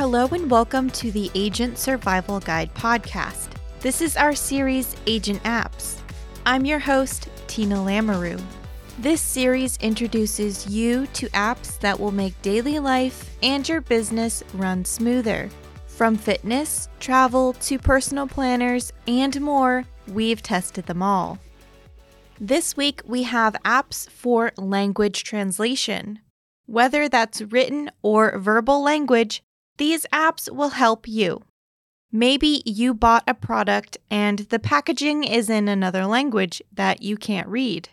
Hello and welcome to the Agent Survival Guide podcast. This is our series, Agent Apps. I'm your host, Tina Lamoreux. This series introduces you to apps that will make daily life and your business run smoother. From fitness, travel, to personal planners, and more, we've tested them all. This week, we have apps for language translation. Whether that's written or verbal language, these apps will help you. Maybe you bought a product and the packaging is in another language that you can't read.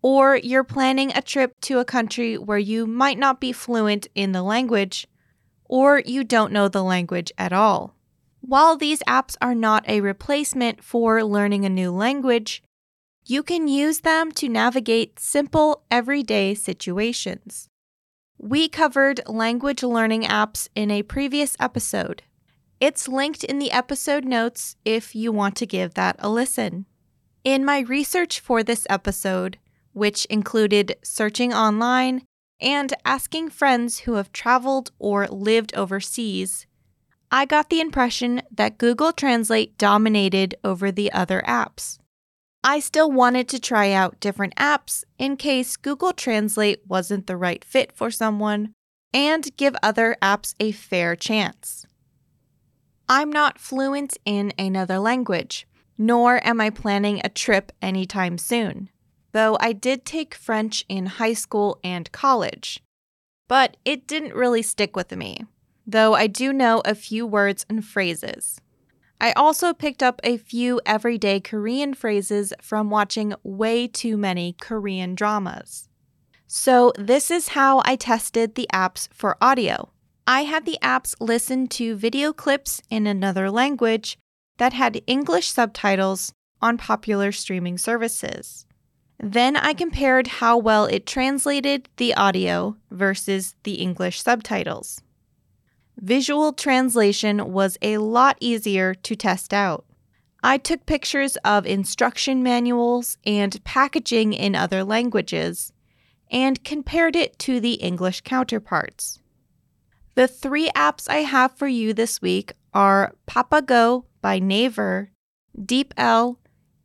Or you're planning a trip to a country where you might not be fluent in the language, or you don't know the language at all. While these apps are not a replacement for learning a new language, you can use them to navigate simple everyday situations. We covered language learning apps in a previous episode. It's linked in the episode notes if you want to give that a listen. In my research for this episode, which included searching online and asking friends who have traveled or lived overseas, I got the impression that Google Translate dominated over the other apps. I still wanted to try out different apps in case Google Translate wasn't the right fit for someone and give other apps a fair chance. I'm not fluent in another language, nor am I planning a trip anytime soon, though I did take French in high school and college. But it didn't really stick with me, though I do know a few words and phrases. I also picked up a few everyday Korean phrases from watching way too many Korean dramas. So, this is how I tested the apps for audio. I had the apps listen to video clips in another language that had English subtitles on popular streaming services. Then I compared how well it translated the audio versus the English subtitles visual translation was a lot easier to test out. I took pictures of instruction manuals and packaging in other languages and compared it to the English counterparts. The three apps I have for you this week are Papago by Naver, DeepL,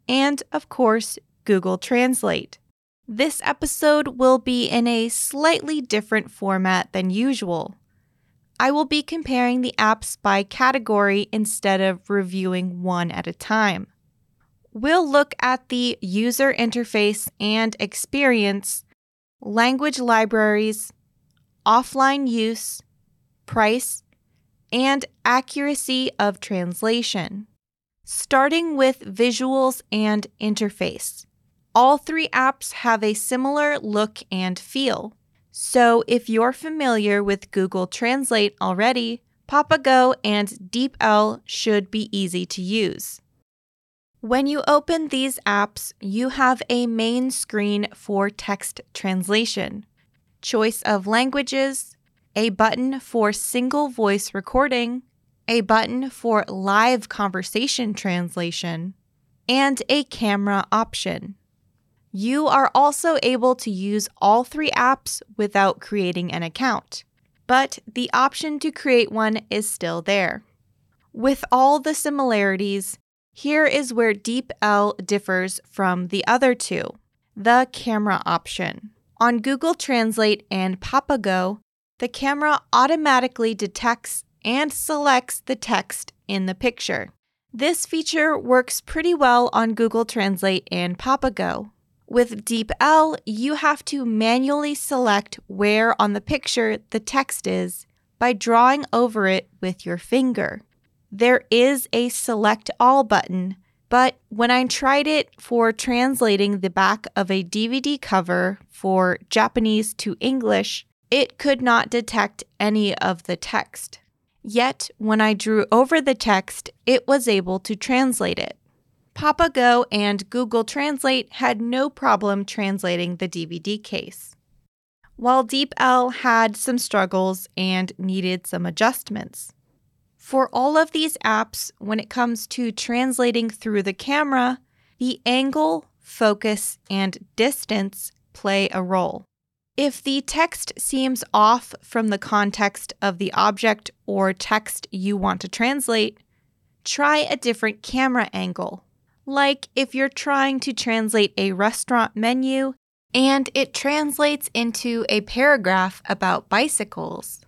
and of course, Google Translate. This episode will be in a slightly different format than usual. I will be comparing the apps by category instead of reviewing one at a time. We'll look at the user interface and experience, language libraries, offline use, price, and accuracy of translation. Starting with visuals and interface. All three apps have a similar look and feel. So, if you're familiar with Google Translate already, Papago and DeepL should be easy to use. When you open these apps, you have a main screen for text translation, choice of languages, a button for single voice recording, a button for live conversation translation, and a camera option. You are also able to use all three apps without creating an account, but the option to create one is still there. With all the similarities, here is where DeepL differs from the other two the camera option. On Google Translate and Papago, the camera automatically detects and selects the text in the picture. This feature works pretty well on Google Translate and Papago, with DeepL, you have to manually select where on the picture the text is by drawing over it with your finger. There is a Select All button, but when I tried it for translating the back of a DVD cover for Japanese to English, it could not detect any of the text. Yet, when I drew over the text, it was able to translate it. Papago and Google Translate had no problem translating the DVD case. While DeepL had some struggles and needed some adjustments. For all of these apps, when it comes to translating through the camera, the angle, focus, and distance play a role. If the text seems off from the context of the object or text you want to translate, try a different camera angle. Like if you're trying to translate a restaurant menu and it translates into a paragraph about bicycles.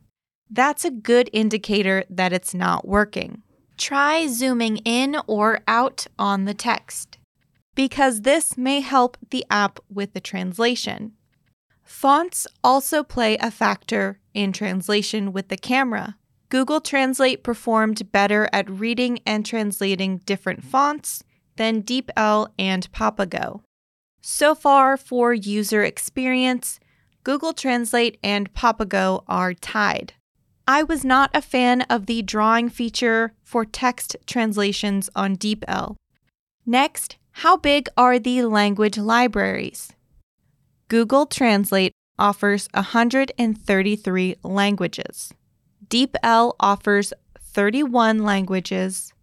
That's a good indicator that it's not working. Try zooming in or out on the text because this may help the app with the translation. Fonts also play a factor in translation with the camera. Google Translate performed better at reading and translating different fonts than DeepL and Papago. So far for user experience, Google Translate and Papago are tied. I was not a fan of the drawing feature for text translations on DeepL. Next, how big are the language libraries? Google Translate offers 133 languages. DeepL offers 31 languages.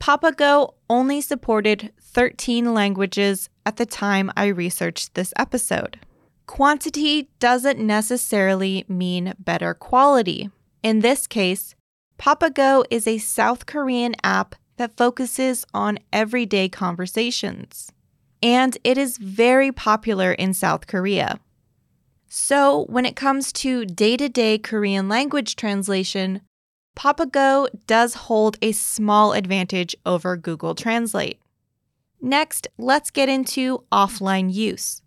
Papago only supported 13 languages at the time I researched this episode. Quantity doesn't necessarily mean better quality. In this case, Papago is a South Korean app that focuses on everyday conversations, and it is very popular in South Korea. So, when it comes to day to day Korean language translation, Papago does hold a small advantage over Google Translate. Next, let's get into offline use.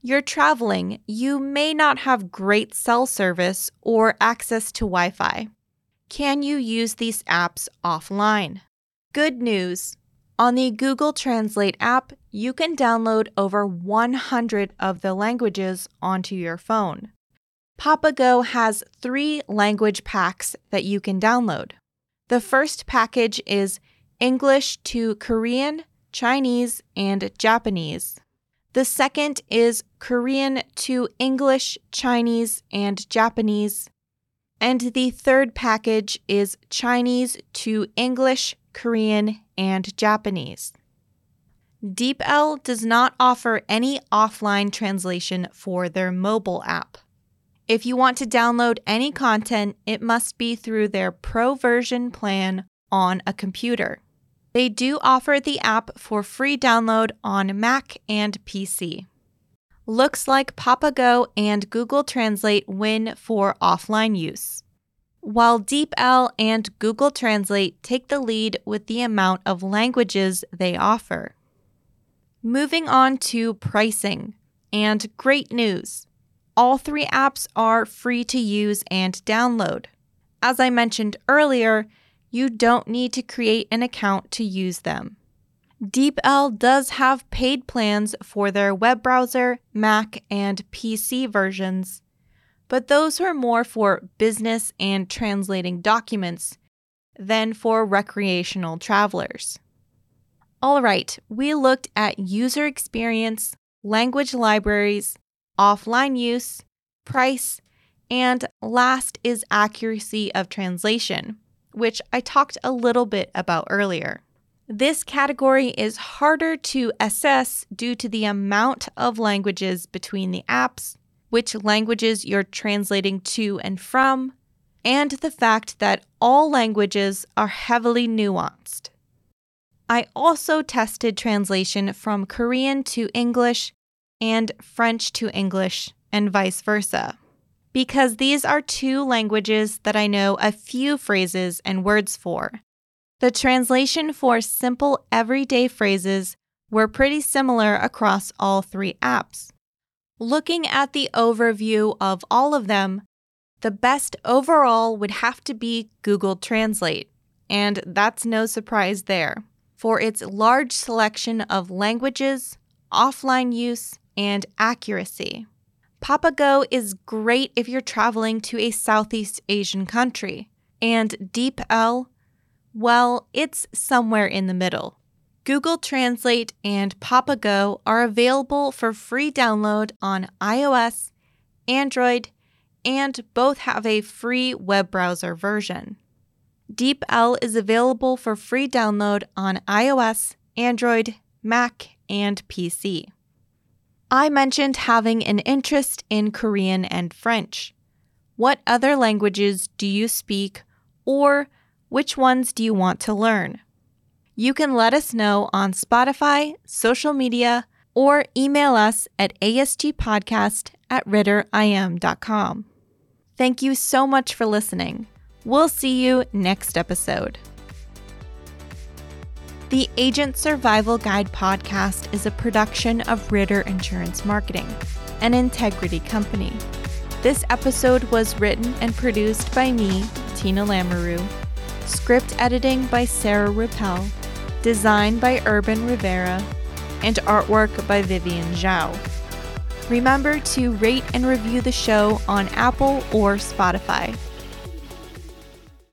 You're traveling, you may not have great cell service or access to Wi Fi. Can you use these apps offline? Good news! On the Google Translate app, you can download over 100 of the languages onto your phone. Papago has three language packs that you can download. The first package is English to Korean, Chinese, and Japanese. The second is Korean to English, Chinese, and Japanese. And the third package is Chinese to English, Korean, and Japanese. DeepL does not offer any offline translation for their mobile app. If you want to download any content, it must be through their pro version plan on a computer. They do offer the app for free download on Mac and PC. Looks like Papago and Google Translate win for offline use, while DeepL and Google Translate take the lead with the amount of languages they offer. Moving on to pricing, and great news all three apps are free to use and download. As I mentioned earlier, you don't need to create an account to use them. DeepL does have paid plans for their web browser, Mac, and PC versions, but those are more for business and translating documents than for recreational travelers. All right, we looked at user experience, language libraries, offline use, price, and last is accuracy of translation, which I talked a little bit about earlier. This category is harder to assess due to the amount of languages between the apps, which languages you're translating to and from, and the fact that all languages are heavily nuanced. I also tested translation from Korean to English and French to English, and vice versa. Because these are two languages that I know a few phrases and words for. The translation for simple everyday phrases were pretty similar across all three apps. Looking at the overview of all of them, the best overall would have to be Google Translate, and that's no surprise there, for its large selection of languages, offline use, and accuracy. Papago is great if you're traveling to a Southeast Asian country, and DeepL, well, it's somewhere in the middle. Google Translate and Papago are available for free download on iOS, Android, and both have a free web browser version. DeepL is available for free download on iOS, Android, Mac, and PC. I mentioned having an interest in Korean and French. What other languages do you speak, or which ones do you want to learn? You can let us know on Spotify, social media, or email us at asgpodcast at ritterim.com. Thank you so much for listening. We'll see you next episode. The Agent Survival Guide podcast is a production of Ritter Insurance Marketing, an integrity company. This episode was written and produced by me, Tina Lamoreux. Script editing by Sarah Rueppel. Design by Urban Rivera. And artwork by Vivian Zhao. Remember to rate and review the show on Apple or Spotify.